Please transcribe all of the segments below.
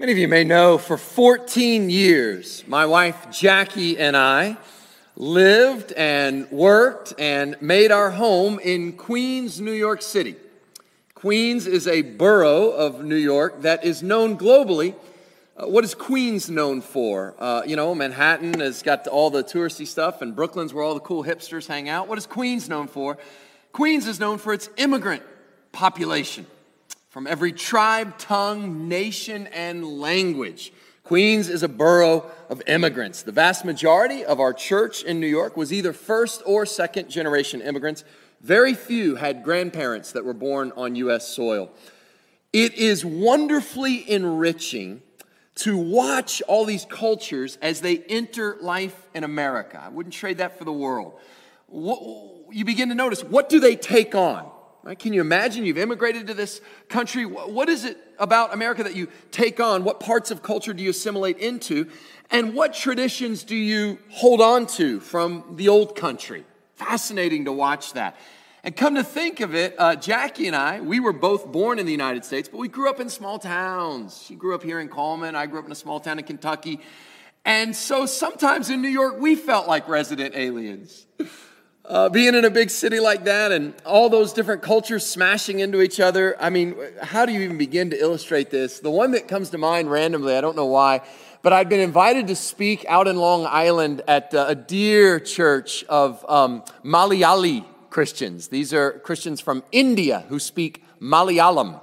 Many of you may know for 14 years, my wife Jackie and I lived and worked and made our home in Queens, New York City. Queens is a borough of New York that is known globally. Uh, what is Queens known for? Uh, you know, Manhattan has got all the touristy stuff, and Brooklyn's where all the cool hipsters hang out. What is Queens known for? Queens is known for its immigrant population from every tribe, tongue, nation, and language. Queens is a borough of immigrants. The vast majority of our church in New York was either first or second generation immigrants. Very few had grandparents that were born on U.S. soil. It is wonderfully enriching to watch all these cultures as they enter life in America. I wouldn't trade that for the world. You begin to notice what do they take on? Can you imagine you've immigrated to this country? What is it about America that you take on? What parts of culture do you assimilate into? And what traditions do you hold on to from the old country? Fascinating to watch that. And come to think of it, uh, Jackie and I, we were both born in the United States, but we grew up in small towns. She grew up here in Coleman, I grew up in a small town in Kentucky. And so sometimes in New York, we felt like resident aliens. Uh, being in a big city like that and all those different cultures smashing into each other, I mean, how do you even begin to illustrate this? The one that comes to mind randomly, I don't know why, but I'd been invited to speak out in Long Island at uh, a dear church of um, Malayali Christians. These are Christians from India who speak Malayalam.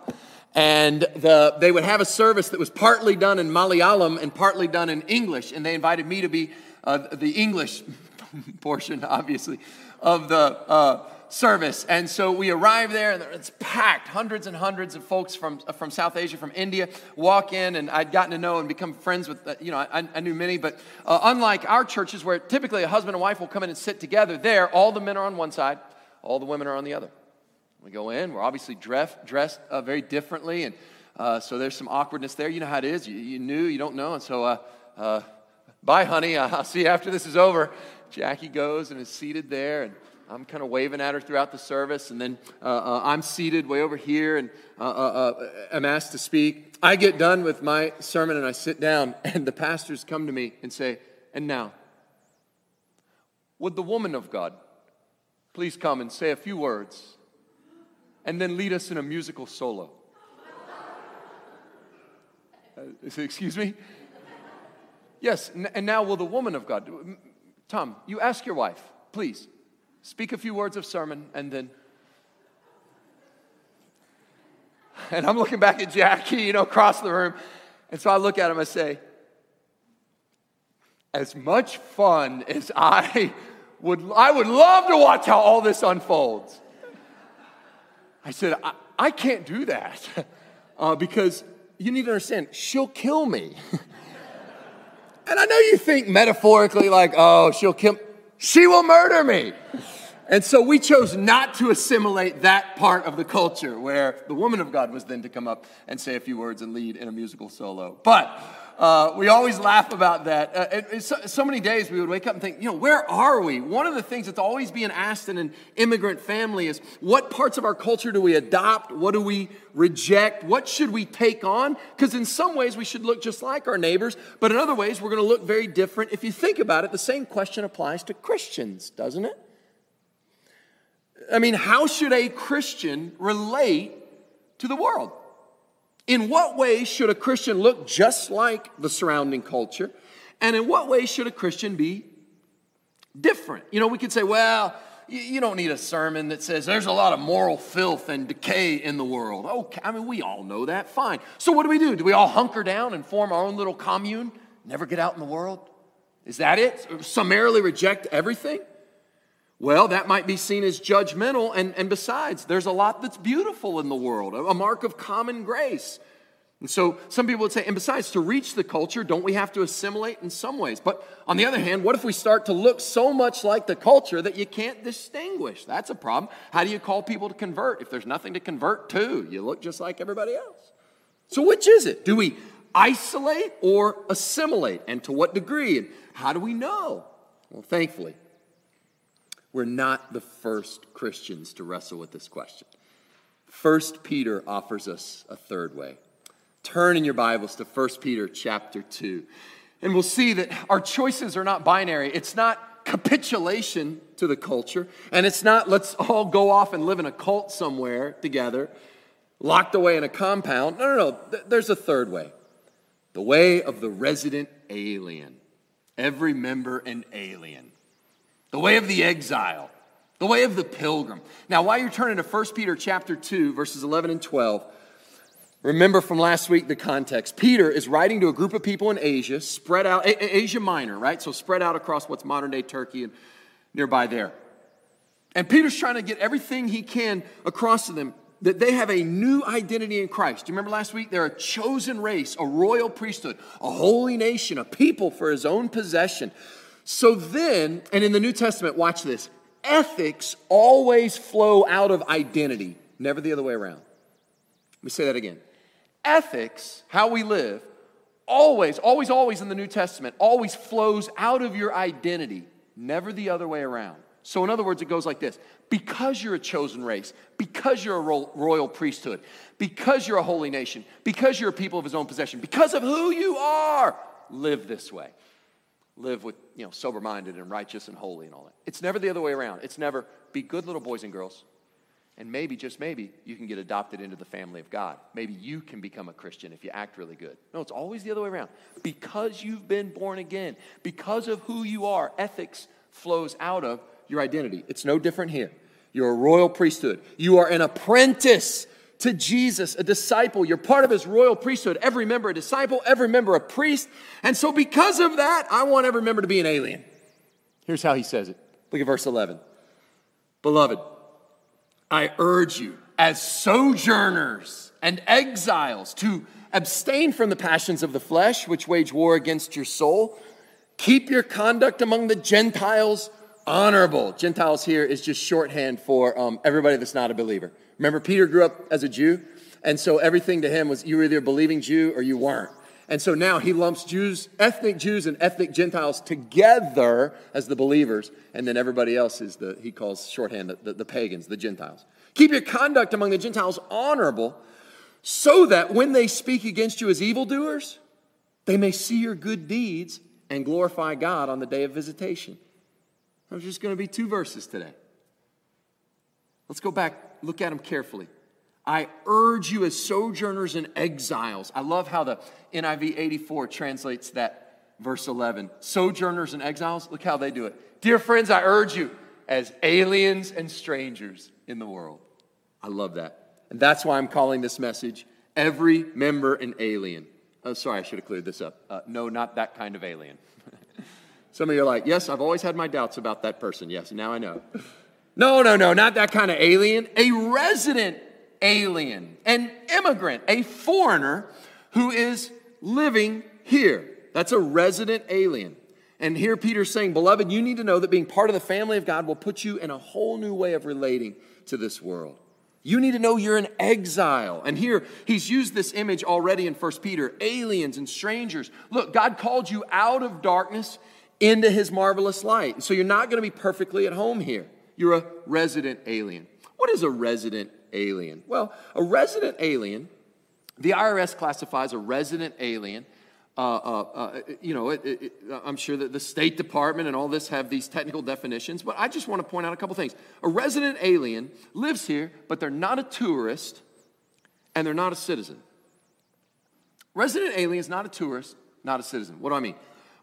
And the, they would have a service that was partly done in Malayalam and partly done in English. And they invited me to be uh, the English portion, obviously of the uh, service. And so we arrive there, and it's packed. Hundreds and hundreds of folks from, from South Asia, from India, walk in, and I'd gotten to know and become friends with, uh, you know, I, I, knew many. But uh, unlike our churches, where typically a husband and wife will come in and sit together, there, all the men are on one side, all the women are on the other. We go in, we're obviously dressed, dressed uh, very differently, and uh, so there's some awkwardness there. You know how it is. You, you knew, you don't know. And so, uh, bye, honey. I'll see you after this is over. Jackie goes and is seated there, and I'm kind of waving at her throughout the service, and then uh, uh, I'm seated way over here, and uh, uh, uh, I'm asked to speak. I get done with my sermon, and I sit down, and the pastors come to me and say, "And now, would the woman of God please come and say a few words, and then lead us in a musical solo?" Uh, excuse me. Yes, and now will the woman of God Tom, you ask your wife, please, speak a few words of sermon and then. And I'm looking back at Jackie, you know, across the room. And so I look at him, I say, as much fun as I would, I would love to watch how all this unfolds. I said, I, I can't do that uh, because you need to understand, she'll kill me. And I know you think metaphorically, like, oh, she'll kill, she will murder me. And so we chose not to assimilate that part of the culture where the woman of God was then to come up and say a few words and lead in a musical solo. But uh, we always laugh about that. Uh, so, so, many days we would wake up and think, you know, where are we? One of the things that's always being asked in an immigrant family is what parts of our culture do we adopt? What do we reject? What should we take on? Because in some ways we should look just like our neighbors, but in other ways we're going to look very different. If you think about it, the same question applies to Christians, doesn't it? I mean, how should a Christian relate to the world? In what ways should a Christian look just like the surrounding culture? And in what ways should a Christian be different? You know, we could say, well, you don't need a sermon that says there's a lot of moral filth and decay in the world. Okay, I mean, we all know that. Fine. So, what do we do? Do we all hunker down and form our own little commune? Never get out in the world? Is that it? Summarily reject everything? Well, that might be seen as judgmental, and, and besides, there's a lot that's beautiful in the world, a mark of common grace. And so some people would say, and besides, to reach the culture, don't we have to assimilate in some ways? But on the other hand, what if we start to look so much like the culture that you can't distinguish? That's a problem. How do you call people to convert if there's nothing to convert to? You look just like everybody else. So which is it? Do we isolate or assimilate? And to what degree? And how do we know? Well, thankfully, we're not the first Christians to wrestle with this question. First Peter offers us a third way. turn in your Bibles to 1 Peter chapter 2. And we'll see that our choices are not binary. It's not capitulation to the culture, and it's not let's all go off and live in a cult somewhere together, locked away in a compound. No, no, no. There's a third way the way of the resident alien. Every member an alien. The way of the exile. The way of the pilgrim. Now, while you're turning to 1 Peter chapter 2, verses 11 and 12, Remember from last week the context. Peter is writing to a group of people in Asia, spread out, Asia Minor, right? So spread out across what's modern day Turkey and nearby there. And Peter's trying to get everything he can across to them that they have a new identity in Christ. Do you remember last week? They're a chosen race, a royal priesthood, a holy nation, a people for his own possession. So then, and in the New Testament, watch this ethics always flow out of identity, never the other way around. Let me say that again ethics, how we live, always, always, always in the New Testament, always flows out of your identity, never the other way around. So, in other words, it goes like this because you're a chosen race, because you're a royal priesthood, because you're a holy nation, because you're a people of his own possession, because of who you are, live this way. Live with, you know, sober minded and righteous and holy and all that. It's never the other way around. It's never be good little boys and girls, and maybe, just maybe, you can get adopted into the family of God. Maybe you can become a Christian if you act really good. No, it's always the other way around. Because you've been born again, because of who you are, ethics flows out of your identity. It's no different here. You're a royal priesthood, you are an apprentice to Jesus, a disciple. You're part of his royal priesthood. Every member a disciple, every member a priest. And so, because of that, I want every member to be an alien. Here's how he says it. Look at verse 11. Beloved, I urge you, as sojourners and exiles, to abstain from the passions of the flesh, which wage war against your soul. Keep your conduct among the Gentiles honorable. Gentiles here is just shorthand for um, everybody that's not a believer. Remember, Peter grew up as a Jew, and so everything to him was you were either a believing Jew or you weren't. And so now he lumps Jews, ethnic Jews and ethnic Gentiles together as the believers, and then everybody else is the, he calls shorthand, the, the, the pagans, the Gentiles. Keep your conduct among the Gentiles honorable, so that when they speak against you as evildoers, they may see your good deeds and glorify God on the day of visitation. There's just going to be two verses today. Let's go back, look at them carefully. I urge you as sojourners and exiles. I love how the NIV 84 translates that verse 11. Sojourners and exiles, look how they do it. Dear friends, I urge you as aliens and strangers in the world. I love that. And that's why I'm calling this message Every Member an Alien. Oh, sorry, I should have cleared this up. Uh, no, not that kind of alien. Some of you are like, yes, I've always had my doubts about that person. Yes, now I know. No, no, no, not that kind of alien. A resident alien, an immigrant, a foreigner who is living here. That's a resident alien. And here Peter's saying, Beloved, you need to know that being part of the family of God will put you in a whole new way of relating to this world. You need to know you're an exile. And here he's used this image already in 1 Peter aliens and strangers. Look, God called you out of darkness into his marvelous light. So you're not going to be perfectly at home here. You're a resident alien. What is a resident alien? Well, a resident alien, the IRS classifies a resident alien. Uh, uh, uh, you know, it, it, I'm sure that the State Department and all this have these technical definitions, but I just want to point out a couple things. A resident alien lives here, but they're not a tourist and they're not a citizen. Resident alien is not a tourist, not a citizen. What do I mean?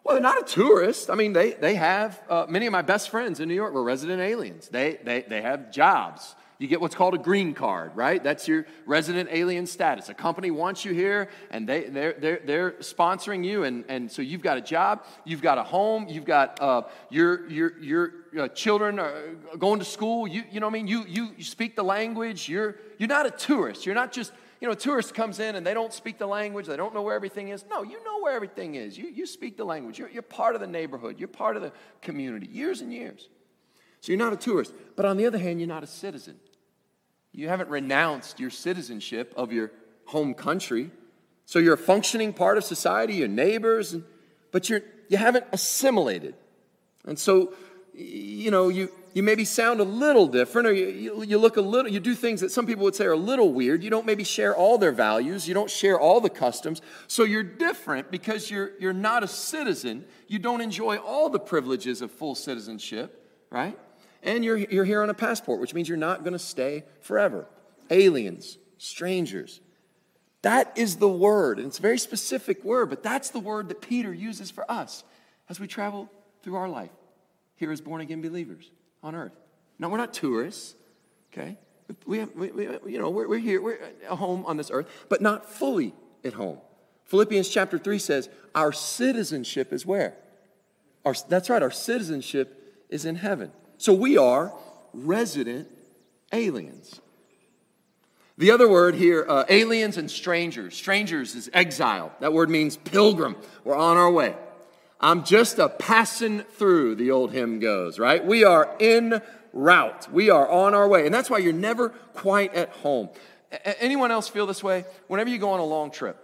Well, they're not a tourist. I mean, they, they have, uh, many of my best friends in New York were resident aliens. They, they, they have jobs. You get what's called a green card, right? That's your resident alien status. A company wants you here and they, they're, they're, they're sponsoring you. And, and so you've got a job, you've got a home, you've got uh, your, your, your uh, children are going to school. You, you know what I mean? You, you, you speak the language. You're, you're not a tourist. You're not just you know, a tourist comes in and they don't speak the language, they don't know where everything is. No, you know where everything is. You, you speak the language. You're, you're part of the neighborhood, you're part of the community, years and years. So you're not a tourist. But on the other hand, you're not a citizen. You haven't renounced your citizenship of your home country. So you're a functioning part of society, your neighbors, and, but you're, you haven't assimilated. And so, you know, you, you maybe sound a little different, or you, you, look a little, you do things that some people would say are a little weird. You don't maybe share all their values, you don't share all the customs. So you're different because you're, you're not a citizen. You don't enjoy all the privileges of full citizenship, right? And you're, you're here on a passport, which means you're not going to stay forever. Aliens, strangers. That is the word, and it's a very specific word, but that's the word that Peter uses for us as we travel through our life here as born again believers on earth. Now, we're not tourists, okay? We have, we, we, you know, we're, we're here, we're at home on this earth, but not fully at home. Philippians chapter 3 says, Our citizenship is where? Our, that's right, our citizenship is in heaven. So we are resident aliens. The other word here, uh, aliens and strangers. Strangers is exile. That word means pilgrim. We're on our way. I'm just a passing through, the old hymn goes, right? We are in route. We are on our way. And that's why you're never quite at home. A- anyone else feel this way? Whenever you go on a long trip,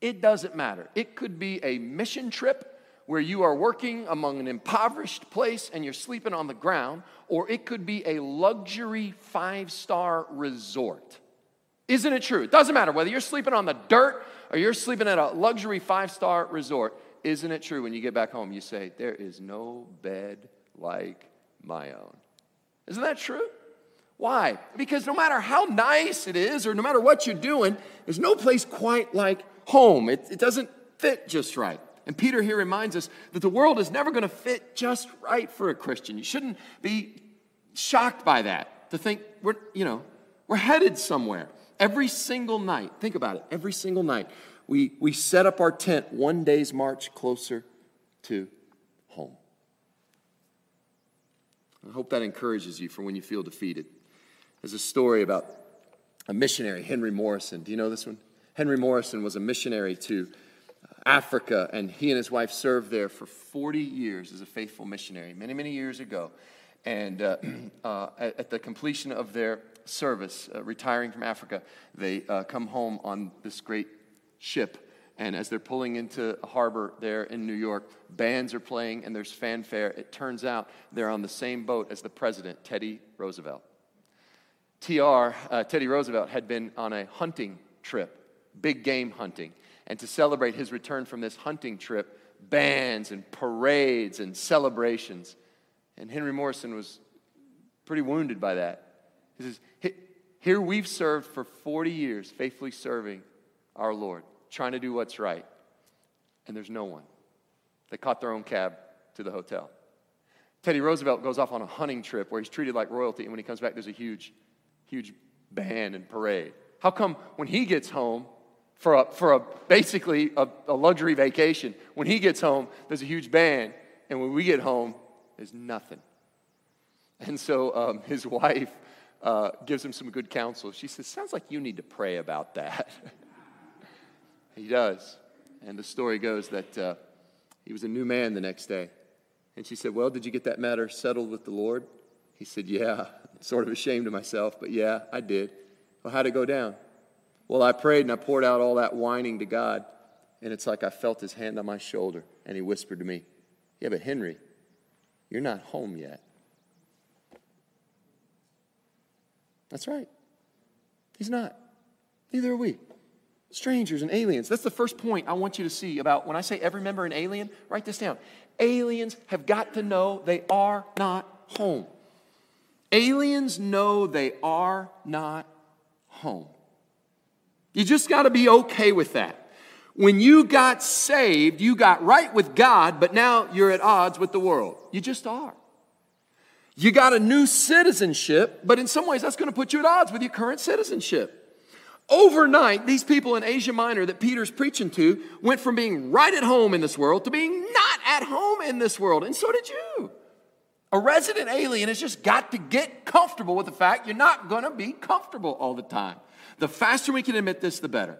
it doesn't matter. It could be a mission trip where you are working among an impoverished place and you're sleeping on the ground, or it could be a luxury five star resort. Isn't it true? It doesn't matter whether you're sleeping on the dirt or you're sleeping at a luxury five star resort. Isn't it true when you get back home, you say, There is no bed like my own? Isn't that true? Why? Because no matter how nice it is, or no matter what you're doing, there's no place quite like home. It, it doesn't fit just right. And Peter here reminds us that the world is never going to fit just right for a Christian. You shouldn't be shocked by that, to think we're, you know, we're headed somewhere. Every single night, think about it, every single night, we, we set up our tent one day's march closer to home. I hope that encourages you for when you feel defeated. There's a story about a missionary, Henry Morrison. Do you know this one? Henry Morrison was a missionary to Africa, and he and his wife served there for 40 years as a faithful missionary, many, many years ago. And uh, uh, at, the completion of their service, uh, retiring from Africa, they uh, come home on this great ship. And as they're pulling into a harbor there in New York, bands are playing and there's fanfare. It turns out they're on the same boat as the president, Teddy Roosevelt. TR, uh, Teddy Roosevelt, had been on a hunting trip, big game hunting. And to celebrate his return from this hunting trip, bands and parades and celebrations. And Henry Morrison was pretty wounded by that. He says, Here we've served for 40 years, faithfully serving our Lord, trying to do what's right. And there's no one. They caught their own cab to the hotel. Teddy Roosevelt goes off on a hunting trip where he's treated like royalty, and when he comes back, there's a huge, huge band and parade. How come when he gets home for a, for a basically a, a luxury vacation, when he gets home, there's a huge band, and when we get home, there's nothing. And so um, his wife uh, gives him some good counsel. She says, Sounds like you need to pray about that. He does. And the story goes that uh, he was a new man the next day. And she said, Well, did you get that matter settled with the Lord? He said, Yeah. Sort of ashamed of myself, but yeah, I did. Well, how'd it go down? Well, I prayed and I poured out all that whining to God, and it's like I felt his hand on my shoulder, and he whispered to me, Yeah, but Henry, you're not home yet. That's right. He's not. Neither are we strangers and aliens. That's the first point I want you to see about when I say every member an alien, write this down. Aliens have got to know they are not home. Aliens know they are not home. You just got to be okay with that. When you got saved, you got right with God, but now you're at odds with the world. You just are. You got a new citizenship, but in some ways that's going to put you at odds with your current citizenship. Overnight, these people in Asia Minor that Peter's preaching to went from being right at home in this world to being not at home in this world. And so did you. A resident alien has just got to get comfortable with the fact you're not going to be comfortable all the time. The faster we can admit this, the better.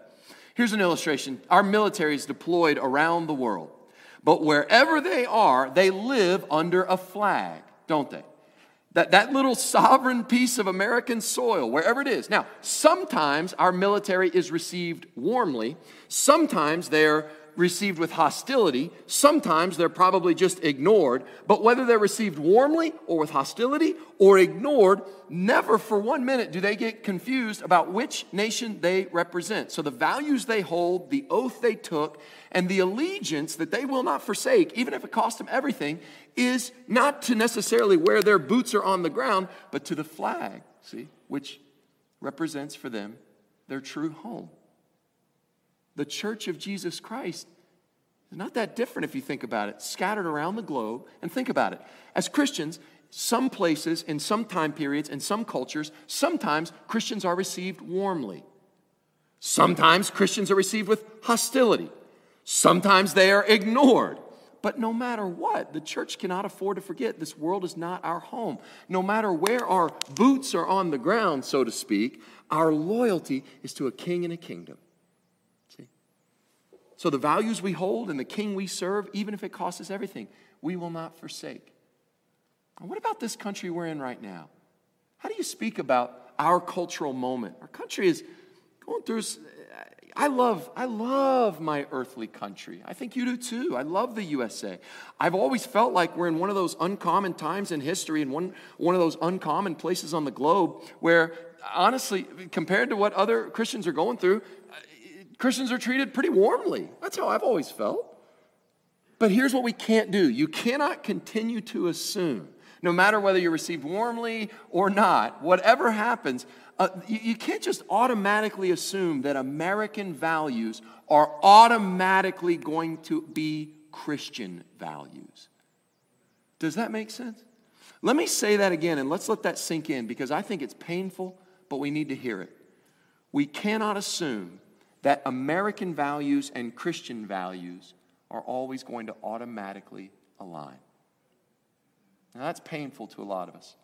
Here's an illustration our military is deployed around the world, but wherever they are, they live under a flag, don't they? That, that little sovereign piece of American soil, wherever it is. Now, sometimes our military is received warmly, sometimes they're received with hostility, sometimes they're probably just ignored. But whether they're received warmly or with hostility or ignored, never for one minute do they get confused about which nation they represent. So the values they hold, the oath they took, and the allegiance that they will not forsake, even if it costs them everything, is not to necessarily where their boots are on the ground, but to the flag, see, which represents for them their true home. The church of Jesus Christ is not that different if you think about it, scattered around the globe. And think about it. As Christians, some places, in some time periods, in some cultures, sometimes Christians are received warmly. Sometimes Christians are received with hostility. Sometimes they are ignored. But no matter what, the church cannot afford to forget this world is not our home. No matter where our boots are on the ground, so to speak, our loyalty is to a king and a kingdom. So the values we hold and the king we serve, even if it costs us everything, we will not forsake. And what about this country we're in right now? How do you speak about our cultural moment? Our country is going through I love, I love my earthly country. I think you do too. I love the USA. I've always felt like we're in one of those uncommon times in history and one, one of those uncommon places on the globe where, honestly, compared to what other Christians are going through, Christians are treated pretty warmly. That's how I've always felt. But here's what we can't do you cannot continue to assume, no matter whether you're received warmly or not, whatever happens, uh, you, you can't just automatically assume that American values are automatically going to be Christian values. Does that make sense? Let me say that again and let's let that sink in because I think it's painful, but we need to hear it. We cannot assume that American values and Christian values are always going to automatically align. Now, that's painful to a lot of us.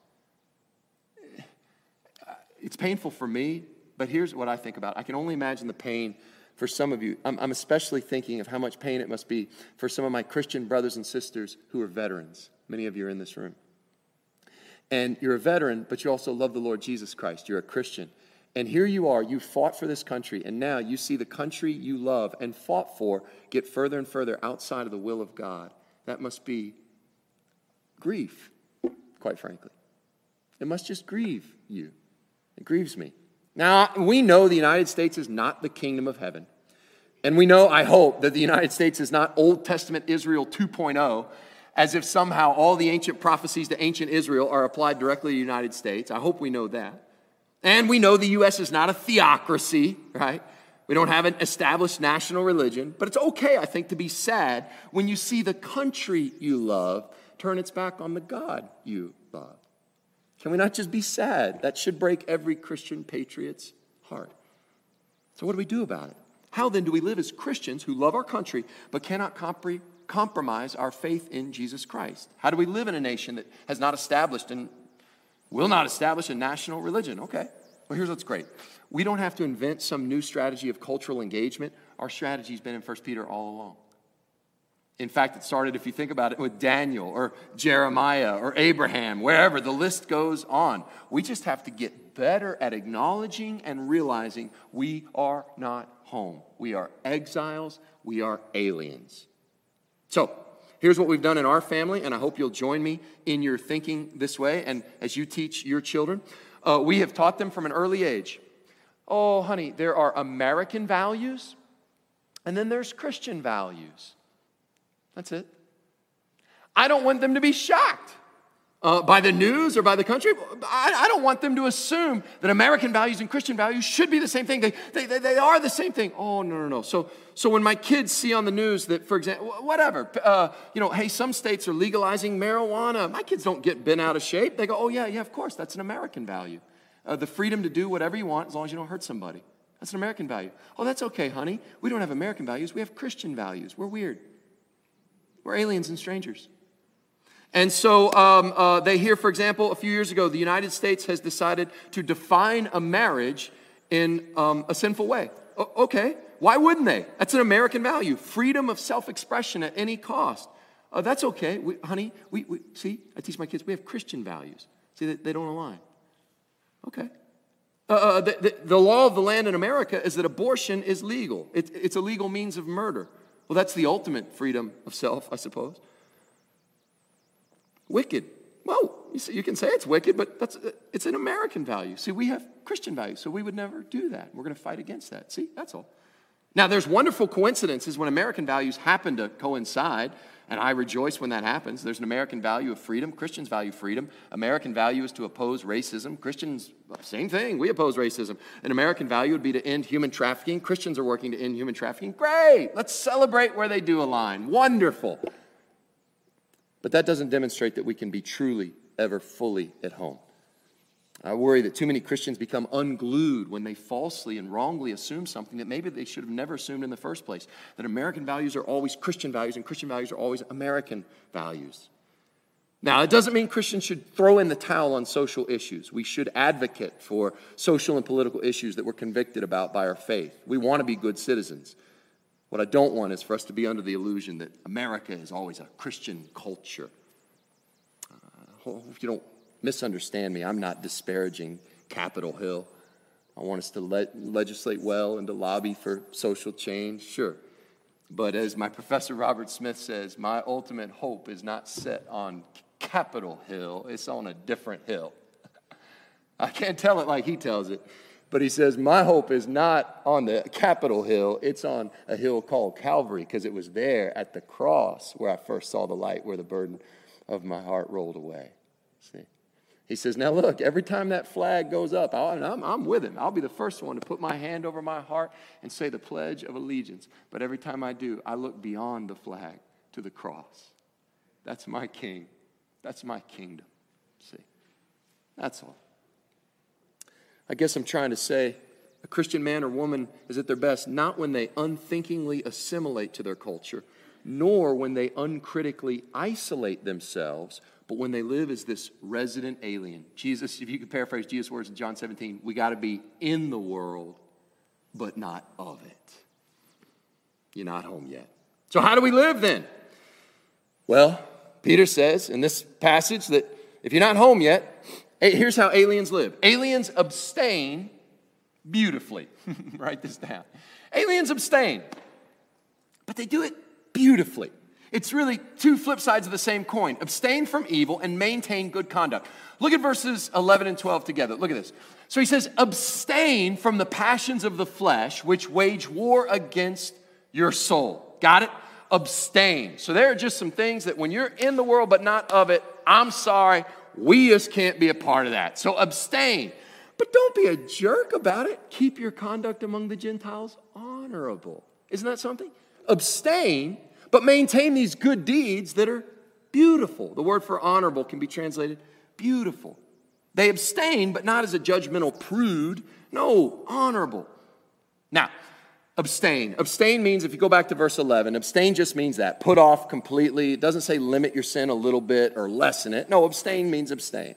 It's painful for me, but here's what I think about. I can only imagine the pain for some of you. I'm, I'm, especially thinking of how much pain it must be for some of my Christian brothers and sisters who are veterans. Many of you are in this room. And you're a veteran, but you also love the Lord Jesus Christ. You're a Christian. And here you are, you fought for this country, and now you see the country you love and fought for get further and further outside of the will of God. That must be grief, quite frankly. It must just grieve you. It grieves me. Now, we know the United States is not the kingdom of heaven. And we know, I hope, that the United States is not Old Testament Israel 2.0, as if somehow all the ancient prophecies to ancient Israel are applied directly to the United States. I hope we know that. And we know the U.S. is not a theocracy, right? We don't have an established national religion. But it's okay, I think, to be sad when you see the country you love turn its back on the God you love. Can we not just be sad? That should break every Christian patriot's heart. So, what do we do about it? How then do we live as Christians who love our country but cannot compre- compromise our faith in Jesus Christ? How do we live in a nation that has not established and will not establish a national religion? Okay, well, here's what's great. We don't have to invent some new strategy of cultural engagement. Our strategy's been in 1 Peter all along. In fact, it started, if you think about it, with Daniel or Jeremiah or Abraham, wherever the list goes on. We just have to get better at acknowledging and realizing we are not home. We are exiles, we are aliens. So, here's what we've done in our family, and I hope you'll join me in your thinking this way. And as you teach your children, uh, we have taught them from an early age oh, honey, there are American values, and then there's Christian values. That's it. I don't want them to be shocked uh, by the news or by the country. I, I, don't want them to assume that American values and Christian values should be the same thing. They, they, they are the same thing. Oh, no, no, no. So, so when my kids see on the news that, for example, whatever, uh, you know, hey, some states are legalizing marijuana, my kids don't get bent out of shape. They go, oh, yeah, yeah, of course, that's an American value. Uh, the freedom to do whatever you want as long as you don't hurt somebody. That's an American value. Oh, that's okay, honey. We don't have American values, we have Christian values. We're weird. We're aliens and strangers. And so um, uh, they hear, for example, a few years ago, the United States has decided to define a marriage in um, a sinful way. O- okay, why wouldn't they? That's an American value freedom of self expression at any cost. Uh, that's okay, we, honey. We, we, see, I teach my kids, we have Christian values. See, they, they don't align. Okay. Uh, uh, the, the, the, law of the land in America is that abortion is legal, it, it's a legal means of murder. Well, that's the ultimate freedom of self, I suppose. Wicked. Well, you, can say it's wicked, but that's, uh, it's an American value. See, we have Christian values, so we would never do that. We're going to fight against that. See, that's all. Now, there's wonderful coincidences when American values happen to coincide, and I rejoice when that happens. There's an American value of freedom. Christians value freedom. American value is to oppose racism. Christians, same thing, we oppose racism. An American value would be to end human trafficking. Christians are working to end human trafficking. Great, let's celebrate where they do align. Wonderful. But that doesn't demonstrate that we can be truly ever fully at home. I worry that too many Christians become unglued when they falsely and wrongly assume something that maybe they should have never assumed in the first place. That American values are always Christian values and Christian values are always American values. Now, it doesn't mean Christians should throw in the towel on social issues. We should advocate for social and political issues that we're convicted about by our faith. We want to be good citizens. What I don't want is for us to be under the illusion that America is always a Christian culture. Uh, if you don't misunderstand me. I'm not disparaging Capitol Hill. I want us to le- legislate well and to lobby for social change, sure. But as my professor Robert Smith says, my ultimate hope is not set on Capitol Hill, it's on a different hill. I can't tell it like he tells it, but he says, My hope is not on the Capitol Hill, it's on a hill called Calvary, because it was there at the cross where I first saw the light, where the burden of my heart rolled away. See? He says, Now look, every time that flag goes up, I'm, I'm with him. I'll be the first one to put my hand over my heart and say the Pledge of Allegiance. But every time I do, I look beyond the flag to the cross. That's my king. That's my kingdom. See, that's all. I guess I'm trying to say a Christian man or woman is at their best not when they unthinkingly assimilate to their culture, nor when they uncritically isolate themselves but when they live as this resident alien, Jesus, if you could paraphrase Jesus' words in John 17, we got to be in the world, but not of it. You're not home yet. So, how do we live then? Well, Peter says in this passage that if you're not home yet, here's how aliens live aliens abstain beautifully. Write this down. Aliens abstain, but they do it beautifully. It's really two flip sides of the same coin abstain from evil and maintain good conduct. Look at verses 11 and 12 together. Look at this. So he says, abstain from the passions of the flesh, which wage war against your soul. Got it? Abstain. So there are just some things that when you're in the world but not of it, I'm sorry, we just can't be a part of that. So abstain. But don't be a jerk about it. Keep your conduct among the Gentiles honorable. Isn't that something? Abstain but maintain these good deeds that are beautiful. The word for honorable can be translated beautiful. They abstain, but not as a judgmental prude. No, honorable. Now, abstain. Abstain means, if you go back to verse 11, abstain just means that. Put off completely. It doesn't say limit your sin a little bit or lessen it. No, abstain means abstain.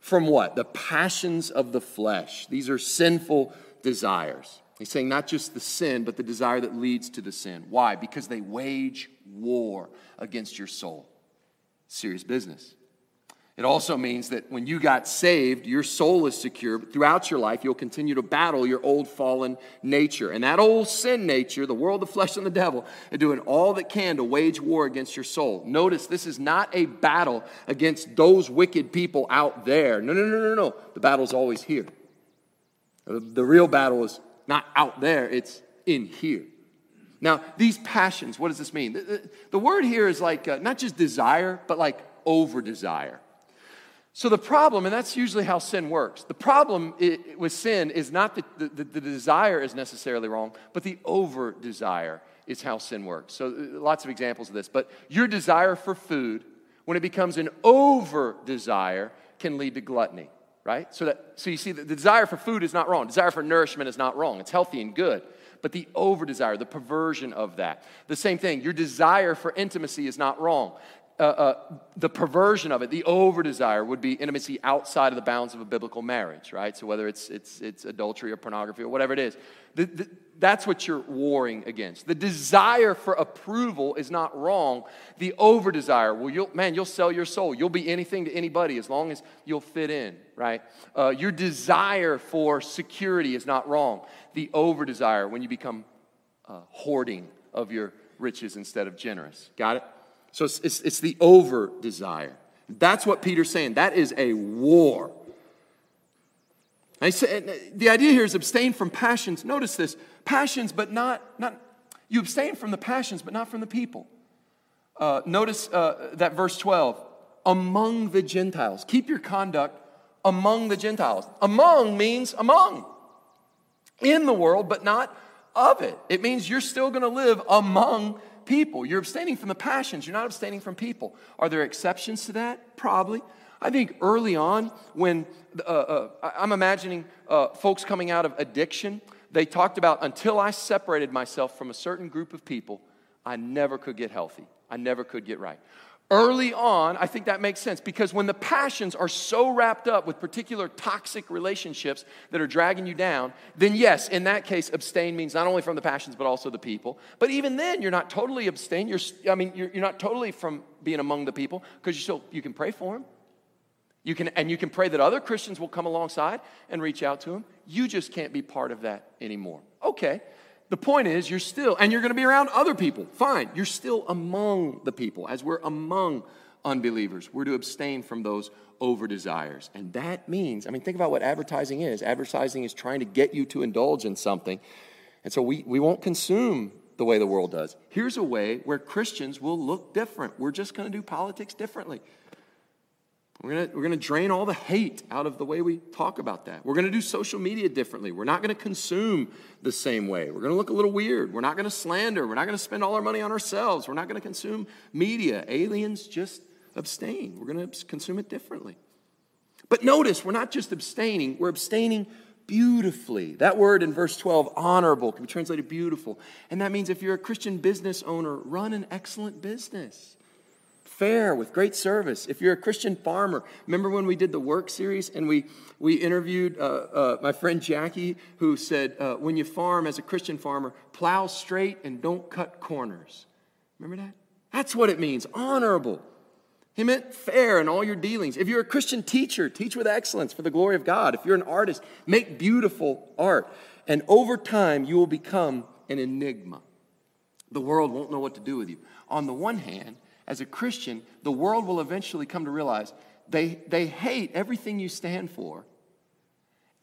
From what? The passions of the flesh. These are sinful desires. He's saying not just the sin, but the desire that leads to the sin. Why? Because they wage war against your soul. Serious business. It also means that when you got saved, your soul is secure, but throughout your life, you'll continue to battle your old fallen nature. And that old sin nature, the world, the flesh, and the devil, are doing all that can to wage war against your soul. Notice this is not a battle against those wicked people out there. No, no, no, no, no. The battle's always here. The real battle is not out there, it's in here. Now, these passions, what does this mean? The, the, the word here is like uh, not just desire, but like over desire. So, the problem, and that's usually how sin works, the problem with sin is not that the, the, the desire is necessarily wrong, but the over desire is how sin works. So, uh, lots of examples of this. But your desire for food, when it becomes an over desire, can lead to gluttony right? So that so you see the desire for food is not wrong. Desire for nourishment is not wrong. It's healthy and good. But the over desire, the perversion of that. The same thing, your desire for intimacy is not wrong. Uh, uh, the perversion of it, the over desire, would be intimacy outside of the bounds of a biblical marriage, right? So whether it's, it's, it's adultery or pornography or whatever it is, the, the, that's what you're warring against. The desire for approval is not wrong. The over desire, well, you'll, man, you'll sell your soul. You'll be anything to anybody as long as you'll fit in, right? Uh, your desire for security is not wrong. The over desire, when you become uh, hoarding of your riches instead of generous. Got it? So it's, it's, it's the over desire. That's what Peter's saying. That is a war. I say, the idea here is abstain from passions. Notice this passions, but not, not you abstain from the passions, but not from the people. Uh, notice uh, that verse 12 among the Gentiles. Keep your conduct among the Gentiles. Among means among. In the world, but not of it. It means you're still going to live among people. You're abstaining from the passions, you're not abstaining from people. Are there exceptions to that? Probably. I think early on, when uh, uh, I'm imagining uh, folks coming out of addiction, they talked about until I separated myself from a certain group of people, I never could get healthy. I never could get right. Early on, I think that makes sense because when the passions are so wrapped up with particular toxic relationships that are dragging you down, then yes, in that case, abstain means not only from the passions but also the people. But even then, you're not totally abstain. You're, I mean, you're, you're not totally from being among the people because you still you can pray for them. You can, and you can pray that other Christians will come alongside and reach out to them. You just can't be part of that anymore. Okay. The point is, you're still, and you're going to be around other people. Fine. You're still among the people. As we're among unbelievers, we're to abstain from those over desires. And that means, I mean, think about what advertising is. Advertising is trying to get you to indulge in something. And so we, we won't consume the way the world does. Here's a way where Christians will look different. We're just going to do politics differently. We're going we're gonna drain all the hate out of the way we talk about that. We're going to do social media differently. We're not going to consume the same way. We're going to look a little weird. We're not going to slander. We're not going to spend all our money on ourselves. We're not going to consume media. Aliens just abstain. We're going to consume it differently. But notice, we're not just abstaining, we're abstaining beautifully. That word in verse 12, honorable, can be translated beautiful. And that means if you're a Christian business owner, run an excellent business fair, with great service. If you're a Christian farmer, remember when we did the work series and we, we interviewed uh, uh, my friend Jackie, who said, uh, when you farm as a Christian farmer, plow straight and don't cut corners. Remember that? That's what it means honorable. He meant fair in all your dealings. If you're a Christian teacher, teach with excellence for the glory of God. If you're an artist, make beautiful art. And over time, you will become an enigma. The world won't know what to do with you. On the one hand, as a Christian, the world will eventually come to realize they, they hate everything you stand for,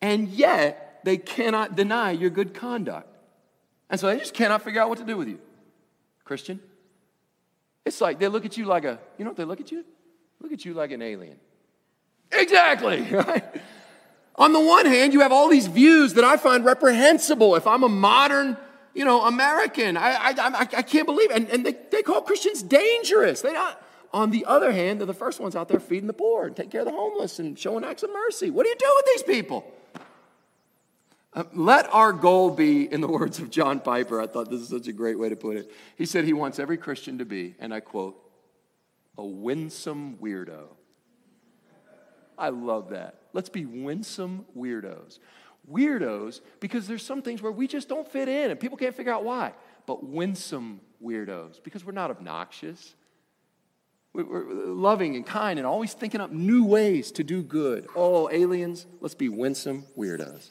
and yet they cannot deny your good conduct. And so they just cannot figure out what to do with you. Christian? It's like they look at you like a, you know what they look at you? Look at you like an alien. Exactly, right? On the one hand, you have all these views that I find reprehensible. If I'm a modern you know, American. I, I, I, I can't believe it. And, and they, they call Christians dangerous. They not. On the other hand, they're the first ones out there feeding the poor and taking care of the homeless and showing acts of mercy. What do you do with these people? Uh, let our goal be, in the words of John Piper, I thought this is such a great way to put it. He said he wants every Christian to be, and I quote, a winsome weirdo. I love that. Let's be winsome weirdos weirdos because there's some things where we just don't fit in and people can't figure out why. But winsome weirdos because we're not obnoxious. We're loving and kind and always thinking up new ways to do good. Oh, aliens, let's be winsome weirdos.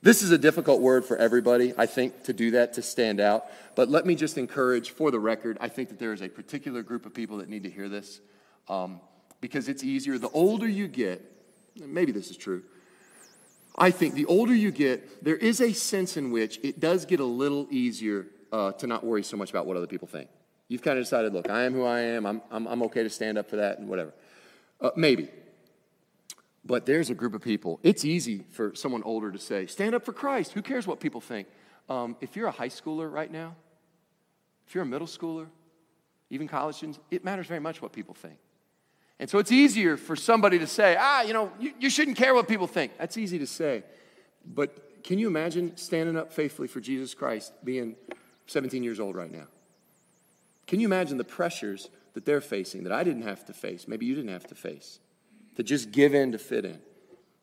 This is a difficult word for everybody, I think, to do that, to stand out. But let me just encourage, for the record, I think that there is a particular group of people that need to hear this um, because it's easier. The older you get, maybe this is true, I think the older you get, there is a sense in which it does get a little easier uh, to not worry so much about what other people think. You've kind of decided, look, I am who I am. I'm, I'm, I'm okay to stand up for that and whatever. Uh, maybe. But there's a group of people. It's easy for someone older to say, stand up for Christ. Who cares what people think? Um, if you're a high schooler right now, if you're a middle schooler, even college students, it matters very much what people think. And so it's easier for somebody to say, ah, you know, you, you shouldn't care what people think. That's easy to say. But can you imagine standing up faithfully for Jesus Christ being 17 years old right now? Can you imagine the pressures that they're facing that I didn't have to face? Maybe you didn't have to face. To just give in to fit in.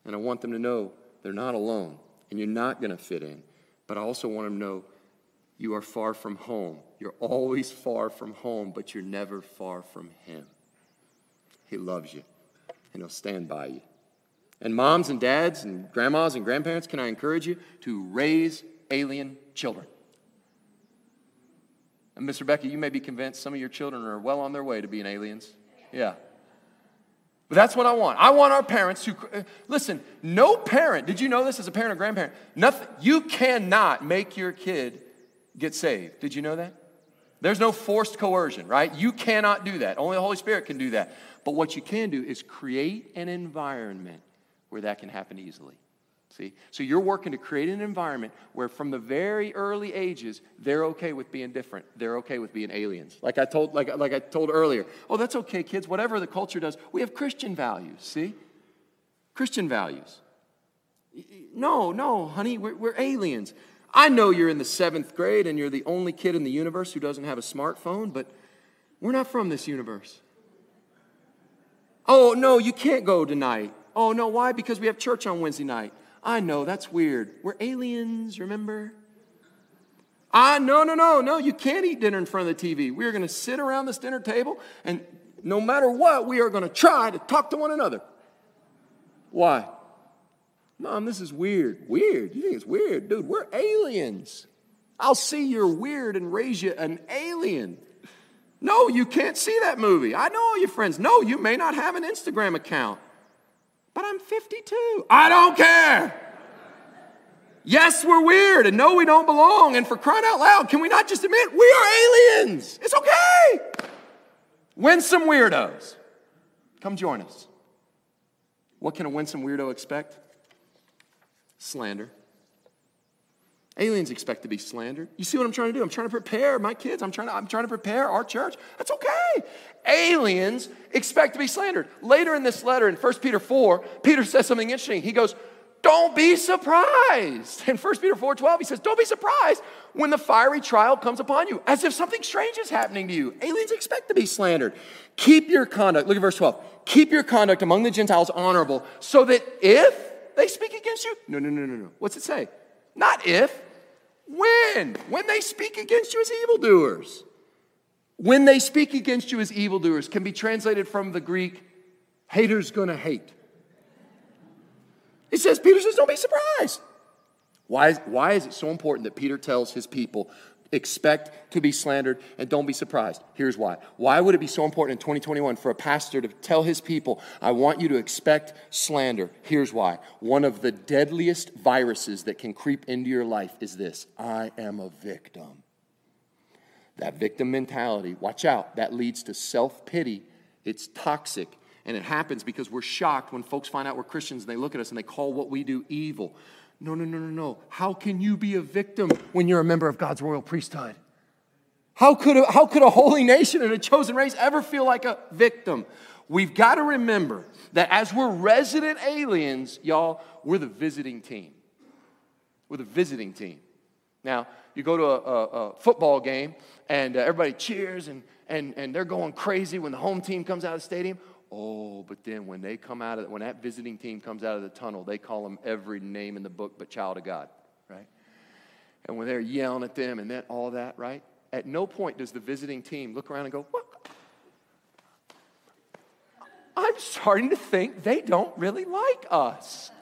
And I want them to know they're not alone and you're not going to fit in. But I also want them to know you are far from home. You're always far from home, but you're never far from Him. He loves you, and He'll stand by you. And moms and dads and grandmas and grandparents, can I encourage you to raise alien children? And Mr. Becky, you may be convinced some of your children are well on their way to being aliens. Yeah. But that's what I want. I want our parents to uh, listen. No parent, did you know this as a parent or grandparent? Nothing. You cannot make your kid get saved. Did you know that? There's no forced coercion, right? You cannot do that. Only the Holy Spirit can do that. But what you can do is create an environment where that can happen easily. See? So you're working to create an environment where from the very early ages, they're okay with being different. They're okay with being aliens. Like I told, like, like I told earlier. Oh, that's okay, kids. Whatever the culture does, we have Christian values, see? Christian values. No, no, honey, we're, we're aliens. I know you're in the seventh grade and you're the only kid in the universe who doesn't have a smartphone, but we're not from this universe. Oh, no, you can't go tonight. Oh, no, why? Because we have church on Wednesday night. I know, that's weird. We're aliens, remember? Ah, no, no, no, no, you can't eat dinner in front of the TV. We are going to sit around this dinner table, and no matter what, we are going to try to talk to one another. Why? Mom, this is weird. Weird? You think it's weird? Dude, we're aliens. I'll see you're weird and raise you an alien. No, you can't see that movie. I know all your friends. No, you may not have an Instagram account. But I'm 52. I don't care. Yes, we're weird, and no, we don't belong. And for crying out loud, can we not just admit we are aliens? It's okay. Winsome weirdos. Come join us. What can a winsome weirdo expect? Slander. Aliens expect to be slandered. You see what I'm trying to do? I'm trying to prepare my kids. I'm trying to, I'm trying to prepare our church. That's okay. Aliens expect to be slandered. Later in this letter, in 1 Peter 4, Peter says something interesting. He goes, Don't be surprised. In 1 Peter 4 12, he says, Don't be surprised when the fiery trial comes upon you, as if something strange is happening to you. Aliens expect to be slandered. Keep your conduct, look at verse 12. Keep your conduct among the Gentiles honorable, so that if they speak against you, no, no, no, no, no. What's it say? Not if, when? When they speak against you as evildoers. When they speak against you as evildoers can be translated from the Greek, haters gonna hate. He says, Peter says, don't be surprised. Why, why is it so important that Peter tells his people expect to be slandered and don't be surprised. Here's why. Why would it be so important in 2021 for a pastor to tell his people, I want you to expect slander? Here's why. One of the deadliest viruses that can creep into your life is this I am a victim. That victim mentality, watch out, that leads to self pity. It's toxic. And it happens because we're shocked when folks find out we're Christians and they look at us and they call what we do evil. No, no, no, no, no. How can you be a victim when you're a member of God's royal priesthood? How could, a, how could a holy nation and a chosen race ever feel like a victim? We've got to remember that as we're resident aliens, y'all, we're the visiting team. We're the visiting team. Now, you go to a, a, a football game and uh, everybody cheers and, and, and they're going crazy when the home team comes out of the stadium. Oh, but then when they come out of when that visiting team comes out of the tunnel, they call them every name in the book but child of God, right? And when they're yelling at them and that all that, right? At no point does the visiting team look around and go, "What? I'm starting to think they don't really like us."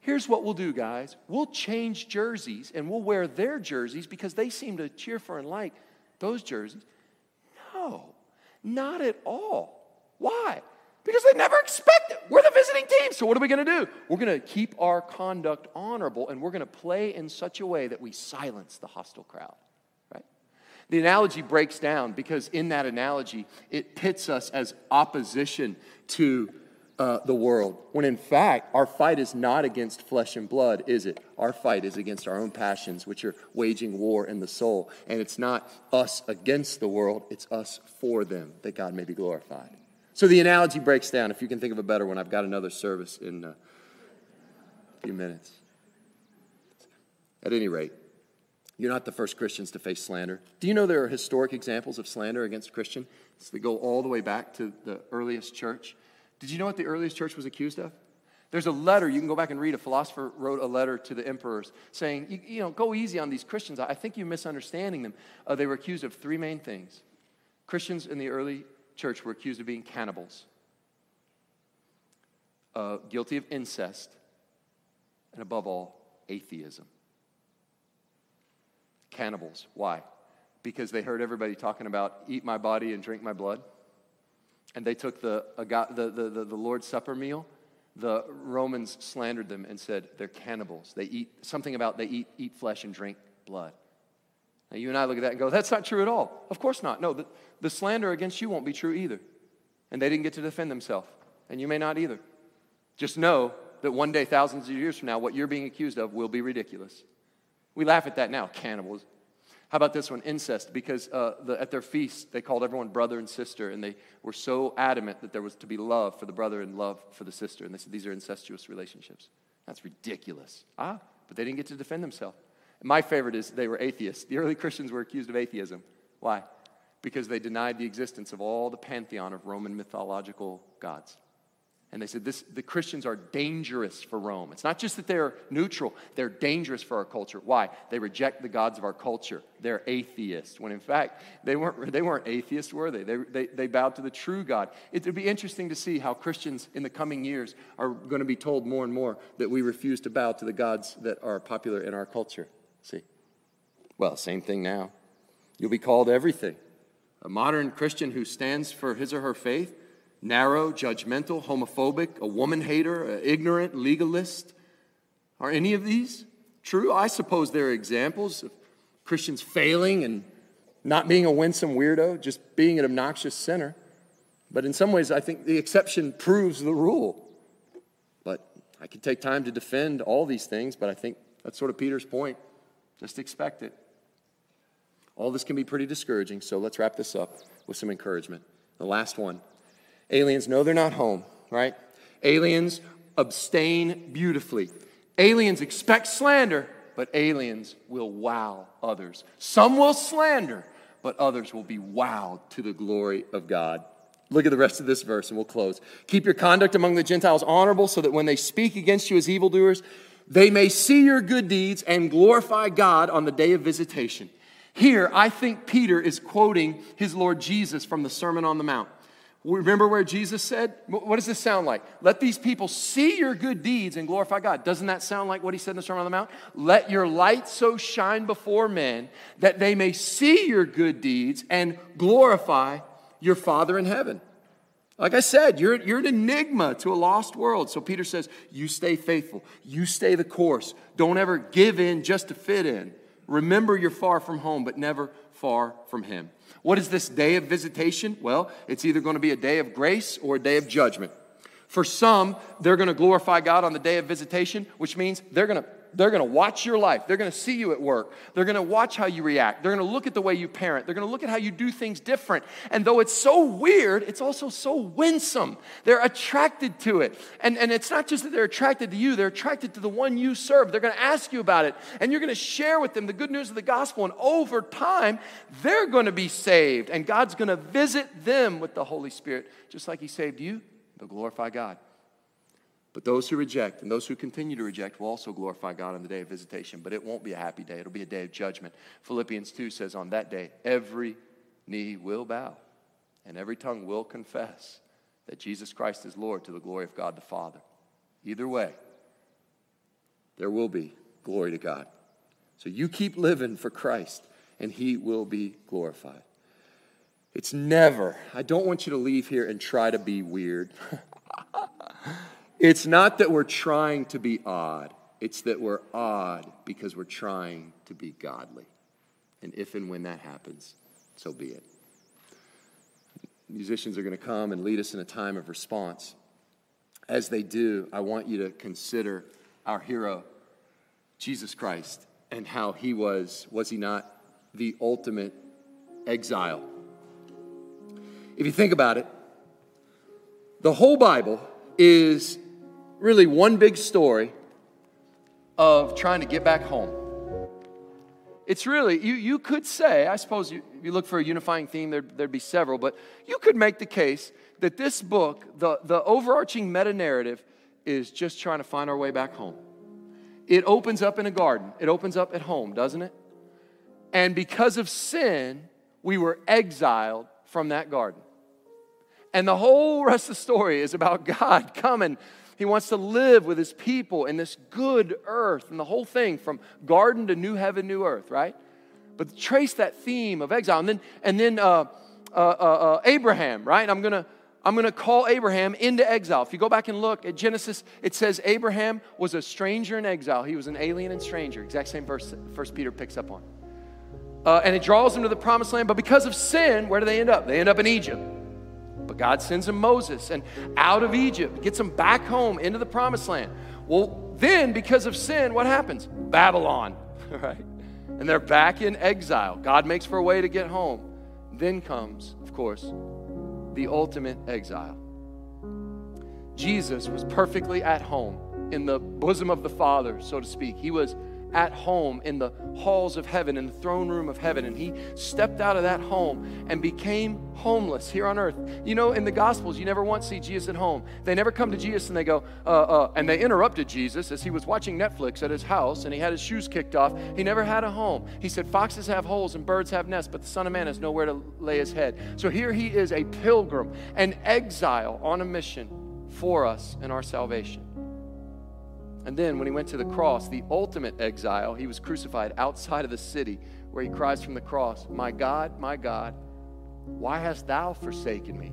Here's what we'll do, guys. We'll change jerseys and we'll wear their jerseys because they seem to cheer for and like those jerseys. No, not at all. Why? Because they never expect it. We're the visiting team. So, what are we going to do? We're going to keep our conduct honorable and we're going to play in such a way that we silence the hostile crowd. Right? The analogy breaks down because in that analogy, it pits us as opposition to uh, the world. When in fact, our fight is not against flesh and blood, is it? Our fight is against our own passions, which are waging war in the soul. And it's not us against the world, it's us for them that God may be glorified. So the analogy breaks down. If you can think of a better one, I've got another service in a few minutes. At any rate, you're not the first Christians to face slander. Do you know there are historic examples of slander against Christian? So they go all the way back to the earliest church. Did you know what the earliest church was accused of? There's a letter, you can go back and read. A philosopher wrote a letter to the emperors saying, you, you know, go easy on these Christians. I think you're misunderstanding them. Uh, they were accused of three main things. Christians in the early church were accused of being cannibals, uh, guilty of incest, and above all, atheism. Cannibals. Why? because they heard everybody talking about eat my body and drink my blood. And they took the, the, the, the, the Lord's Supper meal. The Romans slandered them and said they're cannibals. They eat something about they eat, eat flesh and drink blood. Now, you and I look at that and go, that's not true at all. Of course not. No, the, the slander against you won't be true either. And they didn't get to defend themselves. And you may not either. Just know that one day, thousands of years from now, what you're being accused of will be ridiculous. We laugh at that now, cannibals. How about this one? Incest, because uh, the, at their feast, they called everyone brother and sister, and they were so adamant that there was to be love for the brother and love for the sister. And they said these are incestuous relationships. That's ridiculous. Ah, but they didn't get to defend themselves. My favorite is they were atheists. The early Christians were accused of atheism. Why? Because they denied the existence of all the pantheon of Roman mythological gods. And they said this, the Christians are dangerous for Rome. It's not just that they're neutral, they're dangerous for our culture. Why? They reject the gods of our culture. They're atheists, when in fact, they weren't, they weren't atheists, were they? They, they? they bowed to the true God. It would be interesting to see how Christians in the coming years are going to be told more and more that we refuse to bow to the gods that are popular in our culture. See? Well, same thing now. You'll be called everything. A modern Christian who stands for his or her faith narrow, judgmental, homophobic, a woman hater, ignorant, legalist. Are any of these true? I suppose there are examples of Christians failing and not being a winsome weirdo, just being an obnoxious sinner. But in some ways, I think the exception proves the rule. But I could take time to defend all these things, but I think that's sort of Peter's point. Just expect it. All this can be pretty discouraging, so let's wrap this up with some encouragement. The last one Aliens know they're not home, right? Aliens abstain beautifully. Aliens expect slander, but aliens will wow others. Some will slander, but others will be wowed to the glory of God. Look at the rest of this verse and we'll close. Keep your conduct among the Gentiles honorable so that when they speak against you as evildoers, they may see your good deeds and glorify God on the day of visitation. Here, I think Peter is quoting his Lord Jesus from the Sermon on the Mount. Remember where Jesus said, What does this sound like? Let these people see your good deeds and glorify God. Doesn't that sound like what he said in the Sermon on the Mount? Let your light so shine before men that they may see your good deeds and glorify your Father in heaven. Like I said, you're, you're an enigma to a lost world. So Peter says, You stay faithful, you stay the course. Don't ever give in just to fit in. Remember you're far from home, but never far from Him. What is this day of visitation? Well, it's either going to be a day of grace or a day of judgment. For some, they're going to glorify God on the day of visitation, which means they're going to they're going to watch your life. They're going to see you at work. They're going to watch how you react. They're going to look at the way you parent. They're going to look at how you do things different. And though it's so weird, it's also so winsome. They're attracted to it. And, and it's not just that they're attracted to you, they're attracted to the one you serve. They're going to ask you about it. And you're going to share with them the good news of the gospel. And over time, they're going to be saved. And God's going to visit them with the Holy Spirit, just like He saved you. They'll glorify God. But those who reject and those who continue to reject will also glorify God on the day of visitation. But it won't be a happy day, it'll be a day of judgment. Philippians 2 says, On that day, every knee will bow and every tongue will confess that Jesus Christ is Lord to the glory of God the Father. Either way, there will be glory to God. So you keep living for Christ, and He will be glorified. It's never, I don't want you to leave here and try to be weird. It's not that we're trying to be odd, it's that we're odd because we're trying to be godly. And if and when that happens, so be it. Musicians are going to come and lead us in a time of response. As they do, I want you to consider our hero, Jesus Christ, and how he was, was he not, the ultimate exile. If you think about it, the whole Bible is really one big story of trying to get back home. It's really, you, you could say, I suppose you, if you look for a unifying theme, there, there'd be several, but you could make the case that this book, the, the overarching meta narrative, is just trying to find our way back home. It opens up in a garden, it opens up at home, doesn't it? And because of sin, we were exiled from that garden. And the whole rest of the story is about God coming he wants to live with his people in this good earth and the whole thing from garden to new heaven, new earth, right? but trace that theme of exile. And then, and then uh, uh, uh, uh Abraham, right? I'm going to I'm going to call Abraham into exile. If you go back and look at Genesis, it says Abraham was a stranger in exile. He was an alien and stranger. Exact same verse First Peter picks up on. Uh, and it draws him to the promised land. But because of sin, where do they end up? They end up in Egypt. But God sends him Moses and out of Egypt, gets him back home into the promised land. Well, then because of sin, what happens? Babylon, right? And they're back in exile. God makes for a way to get home. Then comes, of course, the ultimate exile. Jesus was perfectly at home in the bosom of the Father, so to speak. He was at home in the halls of heaven, in the throne room of heaven. And he stepped out of that home and became homeless here on earth. You know, in the Gospels, you never once see Jesus at home. They never come to Jesus and they go, uh, uh, and they interrupted Jesus as he was watching Netflix at his house and he had his shoes kicked off. He never had a home. He said, Foxes have holes and birds have nests, but the Son of Man has nowhere to lay his head. So here he is, a pilgrim, an exile on a mission for us and our salvation. And then when he went to the cross, the ultimate exile, he was crucified outside of the city where he cries from the cross, My God, my God, why hast thou forsaken me?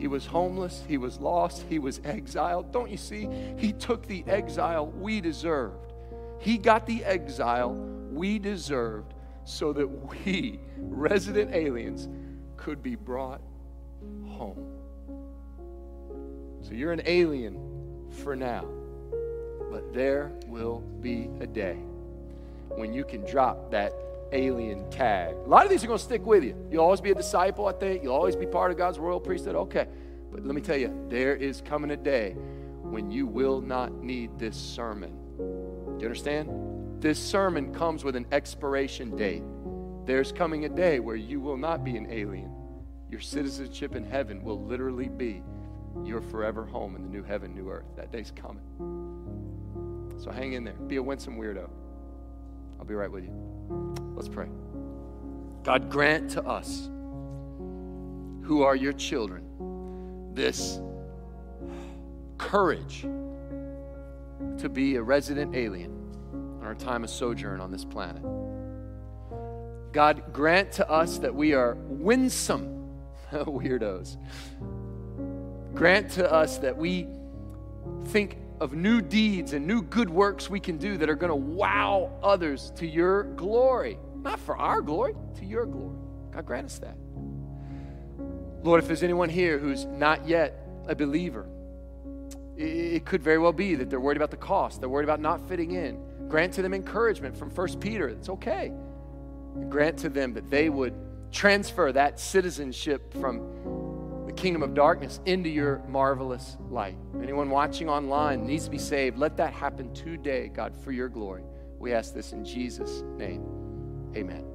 He was homeless, he was lost, he was exiled. Don't you see? He took the exile we deserved. He got the exile we deserved so that we, resident aliens, could be brought home. So you're an alien for now. But there will be a day when you can drop that alien tag. A lot of these are going to stick with you. You'll always be a disciple, I think. You'll always be part of God's royal priesthood. Okay. But let me tell you, there is coming a day when you will not need this sermon. Do you understand? This sermon comes with an expiration date. There's coming a day where you will not be an alien. Your citizenship in heaven will literally be your forever home in the new heaven, new earth. That day's coming. So hang in there. Be a winsome weirdo. I'll be right with you. Let's pray. God, grant to us, who are your children, this courage to be a resident alien on our time of sojourn on this planet. God, grant to us that we are winsome weirdos. Grant to us that we think of new deeds and new good works we can do that are going to wow others to your glory. Not for our glory, to your glory. God grant us that. Lord, if there's anyone here who's not yet a believer, it could very well be that they're worried about the cost. They're worried about not fitting in. Grant to them encouragement from 1 Peter. It's okay. grant to them that they would transfer that citizenship from kingdom of darkness into your marvelous light. Anyone watching online needs to be saved. Let that happen today, God, for your glory. We ask this in Jesus' name. Amen.